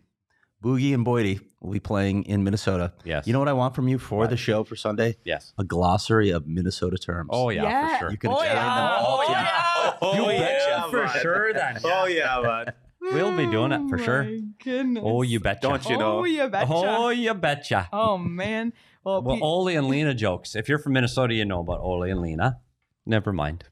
Boogie and Boydie will be playing in Minnesota. Yes. You know what I want from you for the show for Sunday? Yes. A glossary of Minnesota terms. Oh yeah, Yeah. for sure. You can Oh, explain yeah. them all Oh, to me. yeah. Oh, You yeah, for bud. sure then. <laughs> Oh yeah, bud. <laughs> We'll be doing it for Oh, sure. my Goodness. Oh, you betcha. Don't you know? Oh, you betcha. Oh, you betcha. Oh man. Well, Well, Pete- Ole and Lena jokes. If you're from Minnesota, you know about Ole and Lena. Never mind.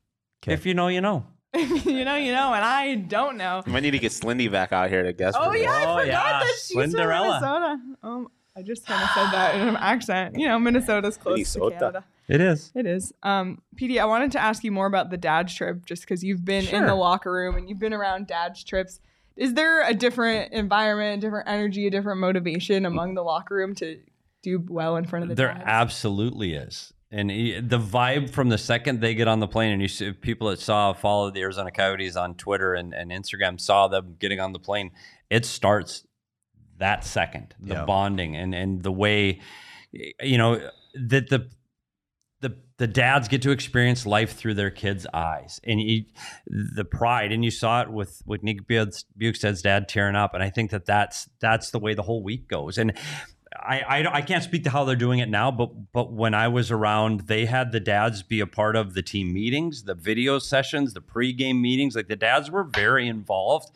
'Kay. If you know, you know. <laughs> you know, you know, and I don't know. You might need to get Slindy back out here to guess. Oh for yeah, I Oh, forgot yeah, that she's from Minnesota. Um, I just kind of said that in an accent. You know, Minnesota's close Minnesota. to Canada. It is. It is. Um, PD, I wanted to ask you more about the dad's trip, just because you've been in the locker room and you've been around dad's trips. Is there a different environment, a different energy, a different motivation among the locker room to do well in front of the There dads? absolutely is. And he- the vibe from the second they get on the plane, and you see people that saw, followed the Arizona Coyotes on Twitter and, and Instagram, saw them getting on the plane. It starts that second, the Yeah. bonding and, and the way, you know, that the, the, the dads get to experience life through their kids' eyes and you, the pride. And you saw it with, with Nick Bukes- Bjugstad's dad tearing up. And I think that that's, that's the way the whole week goes. And I, I I can't speak to how they're doing it now, but but when I was around, they had the dads be a part of the team meetings, the video sessions, the pregame meetings. Like the dads were very involved.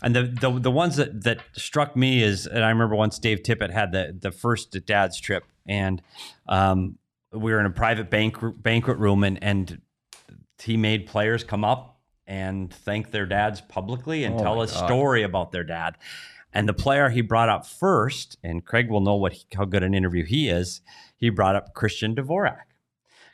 And the, the the ones that that struck me is, and I remember once Dave Tippett had the the first dad's trip, and um, we were in a private bank, banquet room, and and he made players come up and thank their dads publicly and Oh tell a God. story about their dad. And the player he brought up first, and Craig will know what he, how good an interview he is. He brought up Christian Dvorak.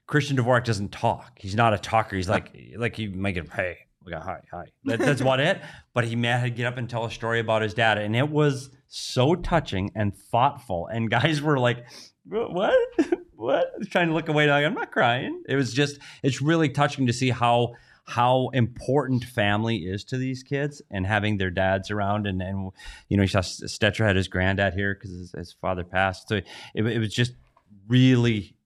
Christian Dvorak doesn't talk. He's not a talker. He's like <laughs> like he might get hey, we got hi hi. That, that's about it. But he had to get up and tell a story about his dad, and it was so touching and thoughtful. And guys were like, what <laughs> what? Trying to look away. Like I'm not crying. It was just it's really touching to see how how important family is to these kids and having their dads around and and you know you saw Stecher had his granddad here because his, his father passed so it, it was just really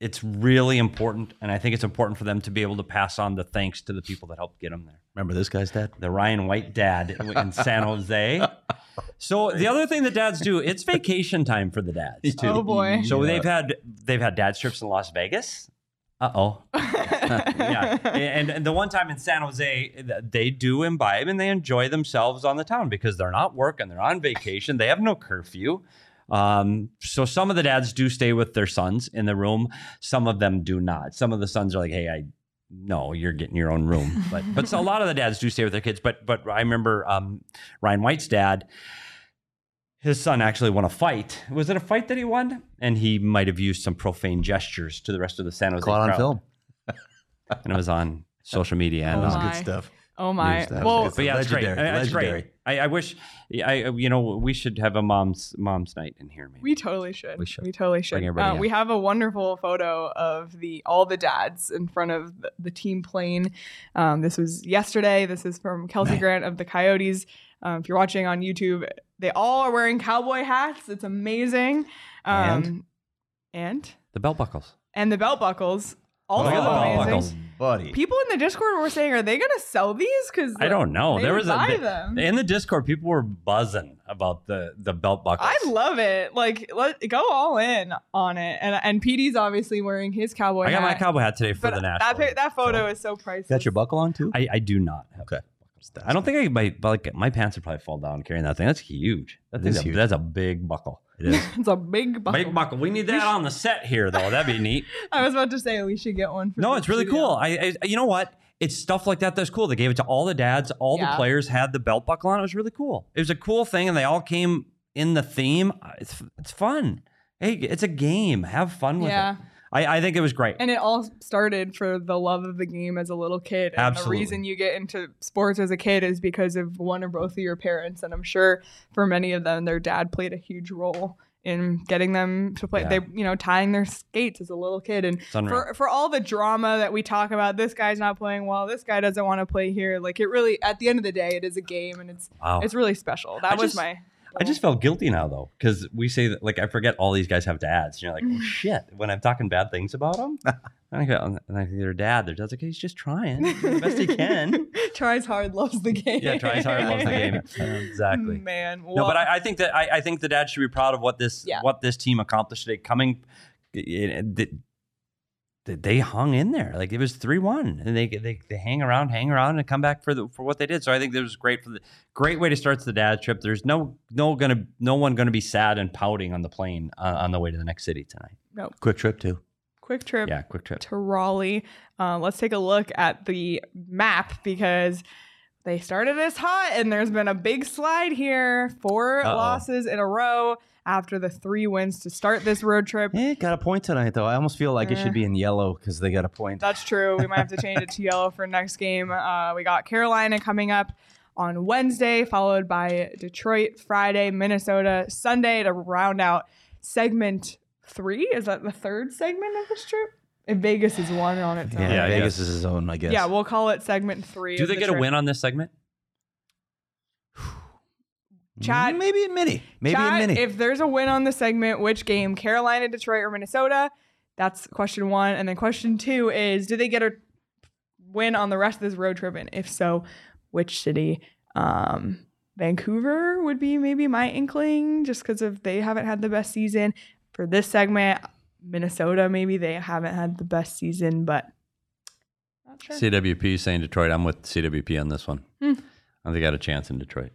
it's really important and I think it's important for them to be able to pass on the thanks to the people that helped get them there Remember this guy's dad? the Ryan White dad in San Jose <laughs> so the other thing that dads do it's vacation time for the dads <laughs> too. Oh boy. so Yeah. they've had they've had dad trips in Las Vegas uh oh <laughs> yeah. And, and the one time in San Jose, they do imbibe and they enjoy themselves on the town because they're not working, they're on vacation, they have no curfew. Um, so some of the dads do stay with their sons in the room, some of them do not. Some of the sons are like, "Hey, I no, you're getting your own room." But but so a lot of the dads do stay with their kids. But but I remember um, Ryan White's dad. His son actually won a fight. Was it a fight that he won? And he might have used some profane gestures to the rest of the San Jose Caught on film. <laughs> and it was on social media and Oh. That was my. good stuff. Oh my. News that. Well, It's But yeah, it's great. legendary, Uh, It's great. I, I wish, I you know, we should have a mom's mom's night in here. Maybe We totally should. We should. We totally should. Bring everybody Uh, we have a wonderful photo of the all the dads in front of the, the team plane. Um, this was yesterday. This is from Kelsey Grant of the Coyotes. Um, if you're watching on YouTube, they all are wearing cowboy hats. It's amazing. Um, And? and the belt buckles. and the belt buckles. Also Look at the belt amazing. buckles. buddy. People in the Discord were saying, "Are they going to sell these?" Because I don't know. They there would was a buy them. in the Discord. People were buzzing about the the belt buckles. I love it. Like, let go all in on it. And and PD's obviously wearing his cowboy hat. I got my cowboy hat today for but the that national. pic- that photo is so priceless. Got your buckle on too? I, I do not. Have Okay. I don't think I might like my pants would probably fall down carrying that thing. That's huge. That It thing's is a, huge. That's a big buckle. It is. <laughs> it's a big buckle. Big buckle. We need that on the set here, though. That'd be neat. <laughs> I was about to say we should get one. For No, the it's really studio. cool. I, I, you know what? It's stuff like that that's cool. They gave it to all the dads. All Yeah. the players had the belt buckle on. It was really cool. It was a cool thing, and they all came in the theme. It's it's fun. Hey, it's a game. Have fun with it. Yeah. it. I, I think it was great. And it all started for the love of the game as a little kid. And Absolutely. the reason you get into sports as a kid is because of one or both of your parents. And I'm sure for many of them, their dad played a huge role in getting them to play. Yeah. They, you know, tying their skates as a little kid. And for, for all the drama that we talk about, this guy's not playing well, this guy doesn't want to play here. Like it really, at the end of the day, it is a game and it's, wow. it's really special. That I was just- my. I just felt guilty now though, because we say that like I forget all these guys have dads. And you're like, oh <sighs> shit. When I'm talking bad things about them, <laughs> and I go, oh, and I think their dad, their dad's like, he's just trying He's doing the best he can. <laughs> tries hard, loves the game. <laughs> Yeah, tries hard, loves the game. exactly. Man, No, but I, I think that I, I think the dad should be proud of what this Yeah. what this team accomplished today. Coming, it, it, it- they hung in there like it was three one, and they, they they hang around, hang around, and come back for the for what they did. So I think this was great for the great way to start the dad trip. There's no no gonna no one gonna be sad and pouting on the plane uh, on the way to the next city tonight. No, Quick trip too. quick trip Yeah, quick trip. to Raleigh. Uh, let's take a look at the map because they started as hot and there's been a big slide here. 4 Uh-oh. losses in a row after the three wins to start this road trip. Eh, got a point tonight though. I almost feel like it Eh. should be in yellow because they got a point. That's true. We might have to change it to yellow for next game. Uh, we got Carolina coming up on Wednesday, followed by Detroit Friday, Minnesota Sunday to round out segment three. Is that the third segment of this trip? If Vegas is one on its own. Yeah, Yeah, Vegas is his own, I guess. Yeah, we'll call it segment three. Do they the get a win on this segment? <sighs> <sighs> <sighs> Chad- maybe in mini, maybe Chat, in mini. If there's a win on the segment, which game? Carolina, Detroit, or Minnesota? That's question one. And then question two is do they get a win on the rest of this road trip? And if so, which city? Um, Vancouver would be maybe my inkling just because of they haven't had the best season. For this segment, Minnesota, maybe they haven't had the best season, but sure. CWP saying Detroit. I'm with CWP on this one. Hmm. I think they got a chance in Detroit.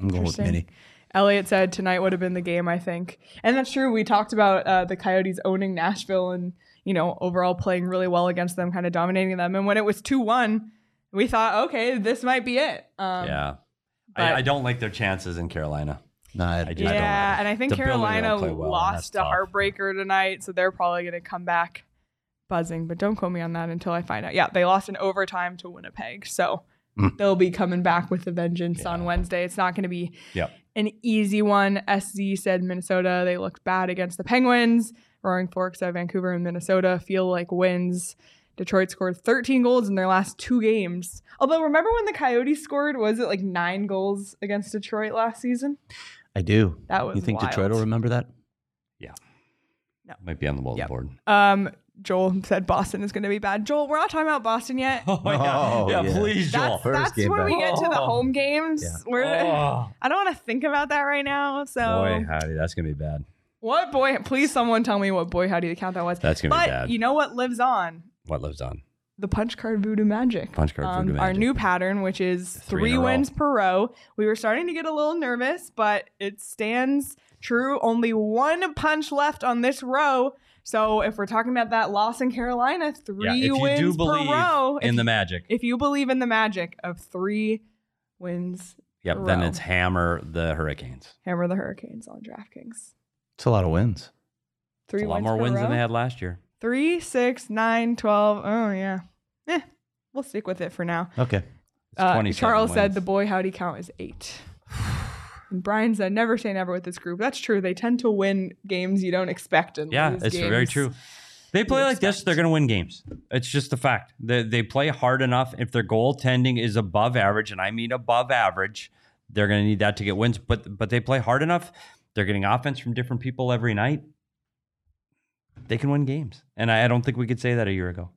I'm going with Interesting. mini. Elliot said tonight would have been the game, I think. And that's true. We talked about uh, the Coyotes owning Nashville and, you know, overall playing really well against them, kind of dominating them. And when it was 2 1, we thought, okay, this might be it. Um, yeah. I, I don't like their chances in Carolina. No, I, I just I don't. Yeah. And I think The building don't Carolina well, lost a tough. heartbreaker tonight. So they're probably going to come back buzzing. But don't quote me on that until I find out. Yeah, they lost in overtime to Winnipeg. So Mm. they'll be coming back with a vengeance on Wednesday. It's not going to be Yep. an easy one. SZ said Minnesota. They looked bad against the Penguins. Roaring Forks at Vancouver and Minnesota feel like wins. Detroit scored 13 goals in their last two games. Although, remember when the Coyotes scored? Was it like nine goals against Detroit last season? I do. That was You think wild. Detroit will remember that? Yeah. No. Might be on the bulletin Yep. board. Um, Joel said Boston is going to be bad. Joel, we're not talking about Boston yet. <laughs> Oh, Oh, yeah. yeah. please, Joel. That's, First that's game when we get to the home games. Yeah. We're, Oh, I don't want to think about that right now. So boy, howdy, that's gonna be bad. What boy? Please, someone tell me what boy howdy the count that was. That's gonna be but bad. you know what lives on? What lives on? The punch card voodoo magic. Um, Punch card voodoo magic. Our new pattern, which is Three three, in a row. wins per row. We were starting to get a little nervous, but it stands true. Only one punch left on this row. So if we're talking about that loss in Carolina, three Yeah, if you wins do believe per row. in if, the magic, if you believe in the magic of three wins, yep, a then row. it's hammer the Hurricanes. hammer the Hurricanes on DraftKings. It's a lot of wins. Three It's a lot wins more per wins than they had last year. Three, six, nine, twelve. Oh yeah. Eh, we'll stick with it for now. Okay. It's Uh, 27 Charles said the boy howdy count is eight. And Brian said, "Never say never with this group." That's true. They tend to win games you don't expect. And Yeah, it's very true. They play like this, they're going to win games. It's just a fact. They, they play hard enough. If their goaltending is above average, and I mean above average, they're going to need that to get wins. But but they play hard enough. They're getting offense from different people every night. They can win games, and I, I don't think we could say that a year ago.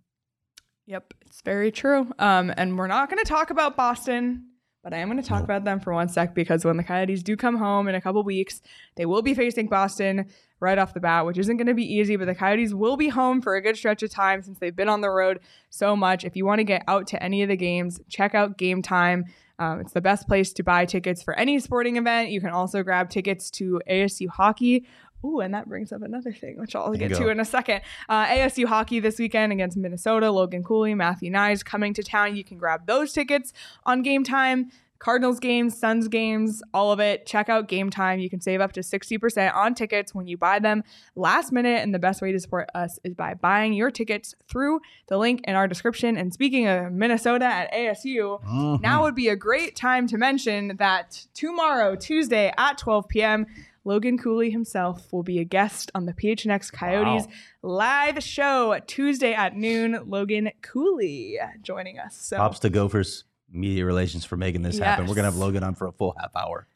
Yep, it's very true. Um, and we're not going to talk about Boston, but I am going to talk about them for one sec because when the Coyotes do come home in a couple weeks, they will be facing Boston right off the bat, which isn't going to be easy. But the Coyotes will be home for a good stretch of time since they've been on the road so much. If you want to get out to any of the games, check out Game Time. Um, it's the best place to buy tickets for any sporting event. You can also grab tickets to ASU hockey. Ooh, and that brings up another thing, which I'll get to in a second. Uh, ASU hockey this weekend against Minnesota. Logan Cooley, Matthew Knies coming to town. You can grab those tickets on Game Time. Cardinals games, Suns games, all of it. Check out Game Time. You can save up to 60% on tickets when you buy them last minute. And the best way to support us is by buying your tickets through the link in our description. And speaking of Minnesota at ASU, Mm-hmm. now would be a great time to mention that tomorrow, Tuesday at 12 p.m., Logan Cooley himself will be a guest on the PHNX Coyotes live show Tuesday at noon. Logan Cooley joining us. So Props to Gophers Media Relations for making this happen. We're gonna have Logan on for a full half hour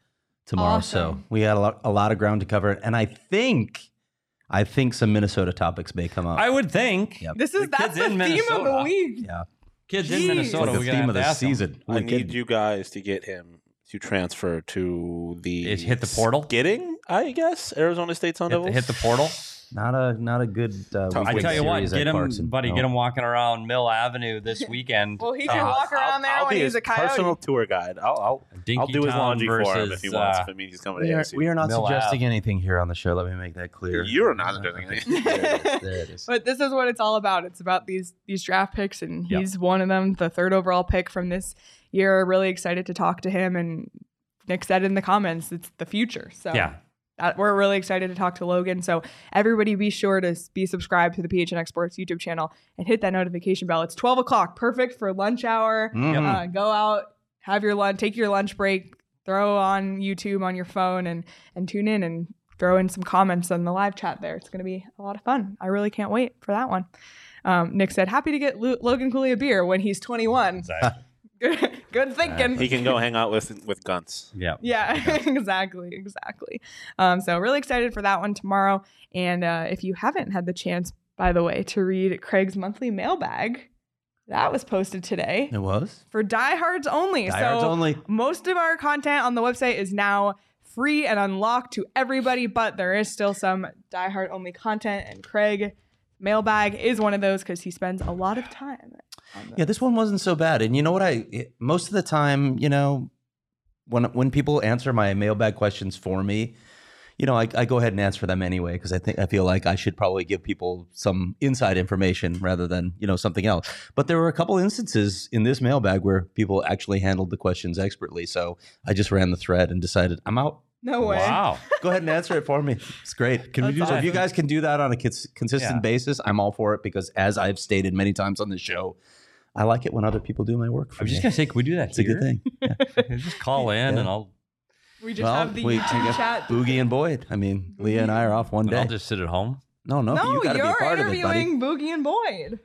tomorrow, so we had a lot, a lot of ground to cover, and I think, I think some Minnesota topics may come up. I would think. Yep. this is The that's the in theme of the week. yeah, Kids Jeez. in Minnesota, like the we're theme of the ask them. season. Who I kidding? need you guys to get him to transfer to the Is hit the portal? Getting, I guess, Arizona State Sun Hit, Devils. hit the portal. Not a not a good. Uh, I tell you what, get him, Clarkson. buddy, No. get him walking around Mill Avenue this <laughs> weekend. Well, he Uh, can walk around there I'll, when be he's his a coyote. personal tour guide. I'll I'll, I'll do his Town laundry for him if he wants. uh, if it means he's coming We to are, ASU. we are not Mill suggesting Ave. anything here on the show. Let me make that clear. You're not Uh, suggesting <laughs> anything. There it is. <laughs> There it is. But this is what it's all about. It's about these these draft picks, and Yep. he's one of them, the third overall pick from this year. Really excited to talk to him. And Nick said in the comments, it's the future. So Yeah. That, we're really excited to talk to Logan. So everybody, be sure to be subscribed to the PHNX Sports YouTube channel and hit that notification bell. It's twelve o'clock, perfect for lunch hour. Mhm. Uh, go out, have your lunch, take your lunch break, throw on YouTube on your phone, and and tune in and throw in some comments on the live chat there. It's going to be a lot of fun. I really can't wait for that one. Um, Nick said, "Happy to get Lo- Logan Cooley a beer when he's 21." Good, <laughs> good thinking. he can go hang out with with Guns. Yeah. <laughs> Yeah, exactly, exactly. Um, so really excited for that one tomorrow. And uh, if you haven't had the chance, by the way, to read Craig's monthly mailbag, that was posted today It was. for diehards only. Diehards so only. most of our content on the website is now free and unlocked to everybody, but there is still some diehard only content. And Craig mailbag is one of those because he spends a lot of time. On Yeah, this one wasn't so bad. And you know what? I most of the time, you know, when when people answer my mailbag questions for me, you know, I, I go ahead and answer them anyway because I think I feel like I should probably give people some inside information rather than you know something else. But there were a couple instances in this mailbag where people actually handled the questions expertly. So I just ran the thread and decided I'm out. No way. Wow. Go <laughs> ahead and answer it for me. It's great. Can we do That's so? If you guys can do that on a cons- consistent Yeah. basis, I'm all for it because, as I've stated many times on the show, I like it when other people do my work for I was me. just gonna say, can we do that it's a good thing. Yeah. <laughs> just call <laughs> in Yeah. and I'll We just well, have the we YouTube chat. Boogie and Boyd. I mean, Leah and I are off one and I'll just sit at home. No, no, no, you got to be you're a part of it, buddy. interviewing Boogie and Boyd.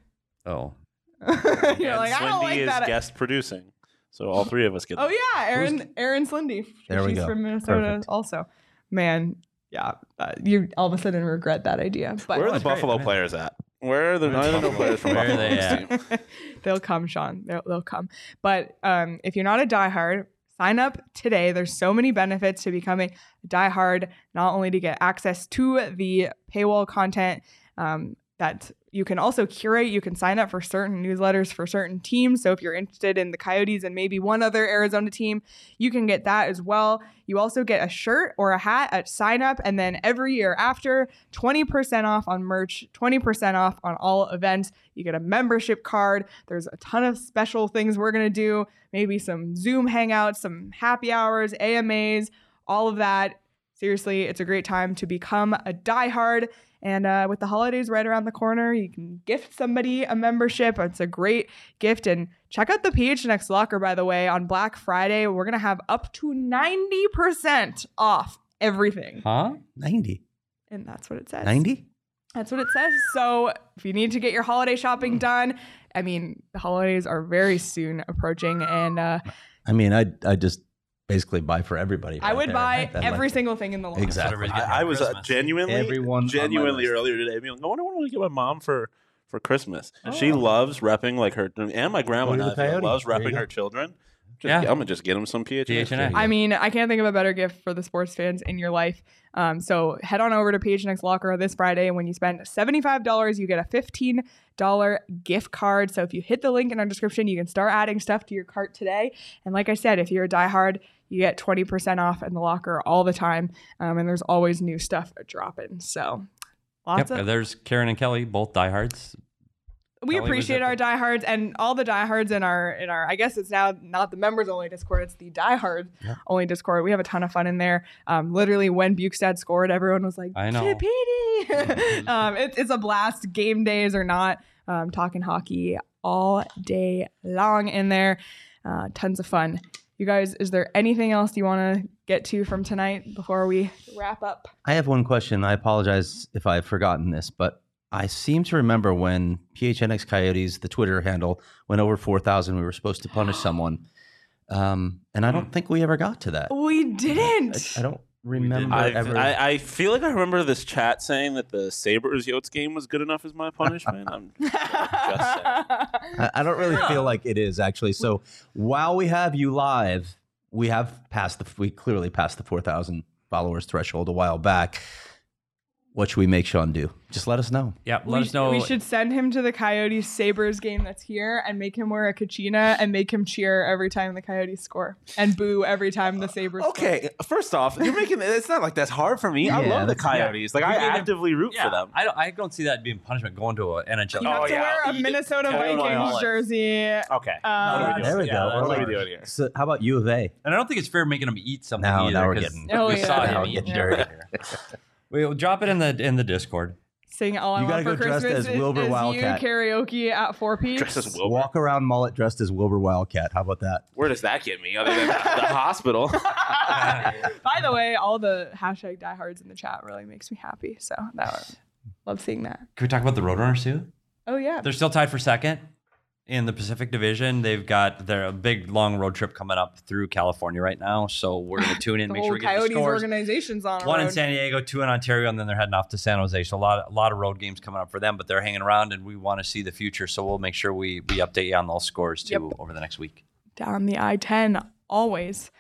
Oh. <laughs> You're and like, I don't like is that. guest producing, so all three of us get. Oh yeah, Aaron Aaron Slindy. There we She's go. from Minnesota Perfect. also. Man, yeah, uh, you all of a sudden regret that idea. But Where are the that's great, Buffalo man. players at? Where are the I don't know players from Where are they at? <laughs> <laughs> they'll come, Sean. They'll, they'll come. But um, if you're not a diehard, sign up today. There's so many benefits to becoming a diehard. Not only to get access to the paywall content um, that you can also curate. You can sign up for certain newsletters for certain teams. So if you're interested in the Coyotes and maybe one other Arizona team, you can get that as well. You also get a shirt or a hat at sign up. And then every year after, 20% off on merch, 20% off on all events. You get a membership card. There's a ton of special things we're going to do. Maybe some Zoom hangouts, some happy hours, AMAs, all of that. Seriously, it's a great time to become a diehard. And uh, with the holidays right around the corner, you can gift somebody a membership. It's a great gift. And check out the PHNX Locker, by the way, on Black Friday. We're going to have up to 90% off everything. Huh? 90. And that's what it says. 90? That's what it says. So if you need to get your holiday shopping done, I mean, the holidays are very soon approaching. And uh, I mean, I I just basically buy for everybody. I would there. buy That, every like- single thing in the line. Exactly. I, I was uh, genuinely, Everyone genuinely earlier today. Being like, I wonder what I'm going to get my mom for for Christmas. And she Oh. loves repping like her, and my grandma Go to the now, I feel, Coyote. loves There repping her children. Just, Yeah. I'm gonna just get them some PHNX. PHNX. I mean, I can't think of a better gift for the sports fans in your life. Um, so head on over to PHNX Locker this Friday. And when you spend $75, you get a $15 gift card. So if you hit the link in our description, you can start adding stuff to your cart today. And like I said, if you're a diehard, you get 20% off in the locker all the time. Um, and there's always new stuff dropping. So lots Yep. of There's Karen and Kelly, both diehards. We Kelly appreciate our the- diehards and all the diehards in our in our I guess it's now not the members only Discord, it's the diehard Yeah. only Discord. We have a ton of fun in there. Um, literally when Bjugstad scored, everyone was like, I know. <laughs> Um, it, it's a blast. Game days or not, um, talking hockey all day long in there. Uh, tons of fun. You guys, is there anything else you want to get to from tonight before we wrap up? I have one question. I apologize if I've forgotten this, but I seem to remember when PHNX Coyotes, the Twitter handle, went over 4,000, we were supposed to punish <gasps> someone. Um, and I don't think we ever got to that. We didn't. I, I don't remember I've- ever. I, I feel like I remember this chat saying that the Sabres Yotes game was good enough as my punishment. I'm <laughs> just saying. I, I don't really feel like it is actually. So while we have you live, we have passed the we clearly passed the four thousand followers threshold a while back. What should we make Sean do? Just let us know. Yeah, let we, us know. we should send him to the Coyotes Sabres game that's here and make him wear a kachina and make him cheer every time the Coyotes score and boo every time the Sabres Okay, first off, you're making it's not like that's hard for me. I love the that's- Coyotes. Like I You gave him- actively root yeah, for them. I don't, I don't see that being punishment going to an NHL. You have Oh, to yeah. wear a Minnesota Vikings jersey. Okay. Uh, what we doing? There we Yeah, go. What are we doing here? So how about U of A? And I don't think it's fair making him eat something Now- either. now we're 'cause getting- Oh, we yeah. saw Now him we're eat. getting dirty. <laughs> We'll drop it in the in the Discord. Sing all I You want gotta for go dressed Christmas as Wilbur is, is Wildcat. you karaoke at Four Peaks. Dressed as Wilbur. Walk around mullet dressed as Wilbur Wildcat. How about that? Where does that get me? Other than the, the <laughs> hospital. <laughs> By the way, all the hashtag diehards in the chat really makes me happy. So that love seeing that. Can we talk about the Roadrunners too? Oh yeah. They're still tied for second in the Pacific Division. They've got their big long road trip coming up through California right now. So we're going to tune in, the make sure we get the Coyotes scores. organization's on a One in. San Diego, two in Ontario, and then they're heading off to San Jose. So a lot, a lot of road games coming up for them, but they're hanging around, and we want to see the future. So we'll make sure we we update you on those scores too Yep. over the next week. down the I-10 always.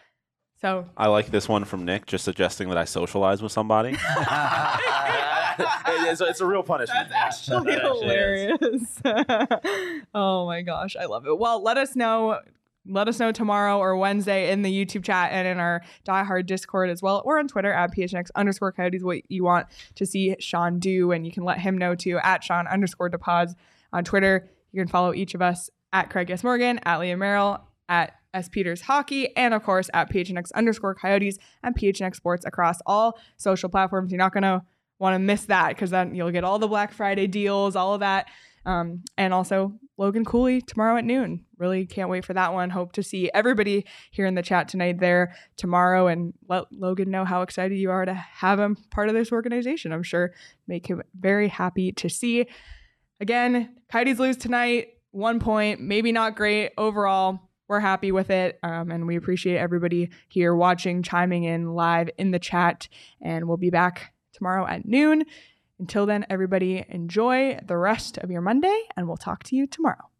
So I like this one from Nick, just suggesting that I socialize with somebody. <laughs> <laughs> <laughs> it's, it's a real punishment. That's actually <laughs> hilarious. <laughs> oh my gosh, I love it. Well, let us know. Let us know tomorrow or Wednesday in the YouTube chat and in our Die Hard Discord as well, or on Twitter at PHNX underscore coyotes what you want to see Sean do. And you can let him know too at Sean underscore DePaz on Twitter. You can follow each of us at Craig S. Morgan, at Leah Merrill, at S. Peters Hockey, and of course at PHNX underscore coyotes and PHNX Sports across all social platforms. You're not going to want to miss that because then you'll get all the Black Friday deals, all of that. Um, and also Logan Cooley tomorrow at noon. Really can't wait for that one. Hope to see everybody here in the chat tonight there tomorrow and let Logan know how excited you are to have him part of this organization. I'm sure make him very happy to see. Again, Coyotes lose tonight, one point, maybe not great overall. We're happy with it, um, and we appreciate everybody here watching, chiming in live in the chat. And we'll be back tomorrow at noon. Until then, everybody enjoy the rest of your Monday, and we'll talk to you tomorrow.